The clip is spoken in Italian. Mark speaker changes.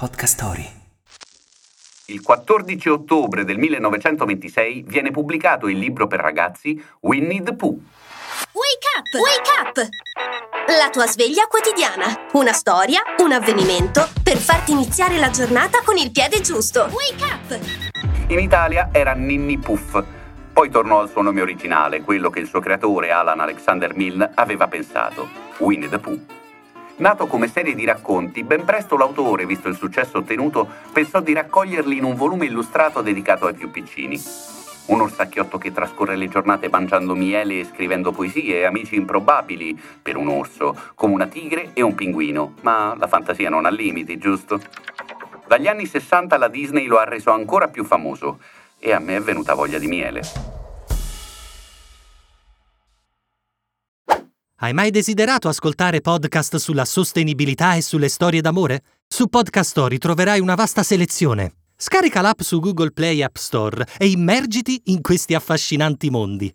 Speaker 1: Podcast Story.
Speaker 2: Il 14 ottobre del 1926 viene pubblicato il libro per ragazzi Winnie the Pooh.
Speaker 3: Wake up! Wake up! La tua sveglia quotidiana. Una storia, un avvenimento per farti iniziare la giornata con il piede giusto. Wake up!
Speaker 2: In Italia era Ninny Puff. Poi tornò al suo nome originale, quello che il suo creatore Alan Alexander Milne aveva pensato, Winnie the Pooh. Nato come serie di racconti, ben presto l'autore, visto il successo ottenuto, pensò di raccoglierli in un volume illustrato dedicato ai più piccini. Un orsacchiotto che trascorre le giornate mangiando miele e scrivendo poesie, amici improbabili per un orso, come una tigre e un pinguino, ma la fantasia non ha limiti, giusto? Dagli anni 60 la Disney lo ha reso ancora più famoso e a me è venuta voglia di miele.
Speaker 4: Hai mai desiderato ascoltare podcast sulla sostenibilità e sulle storie d'amore? Su Podcast Story troverai una vasta selezione. Scarica l'app su Google Play App Store e immergiti in questi affascinanti mondi.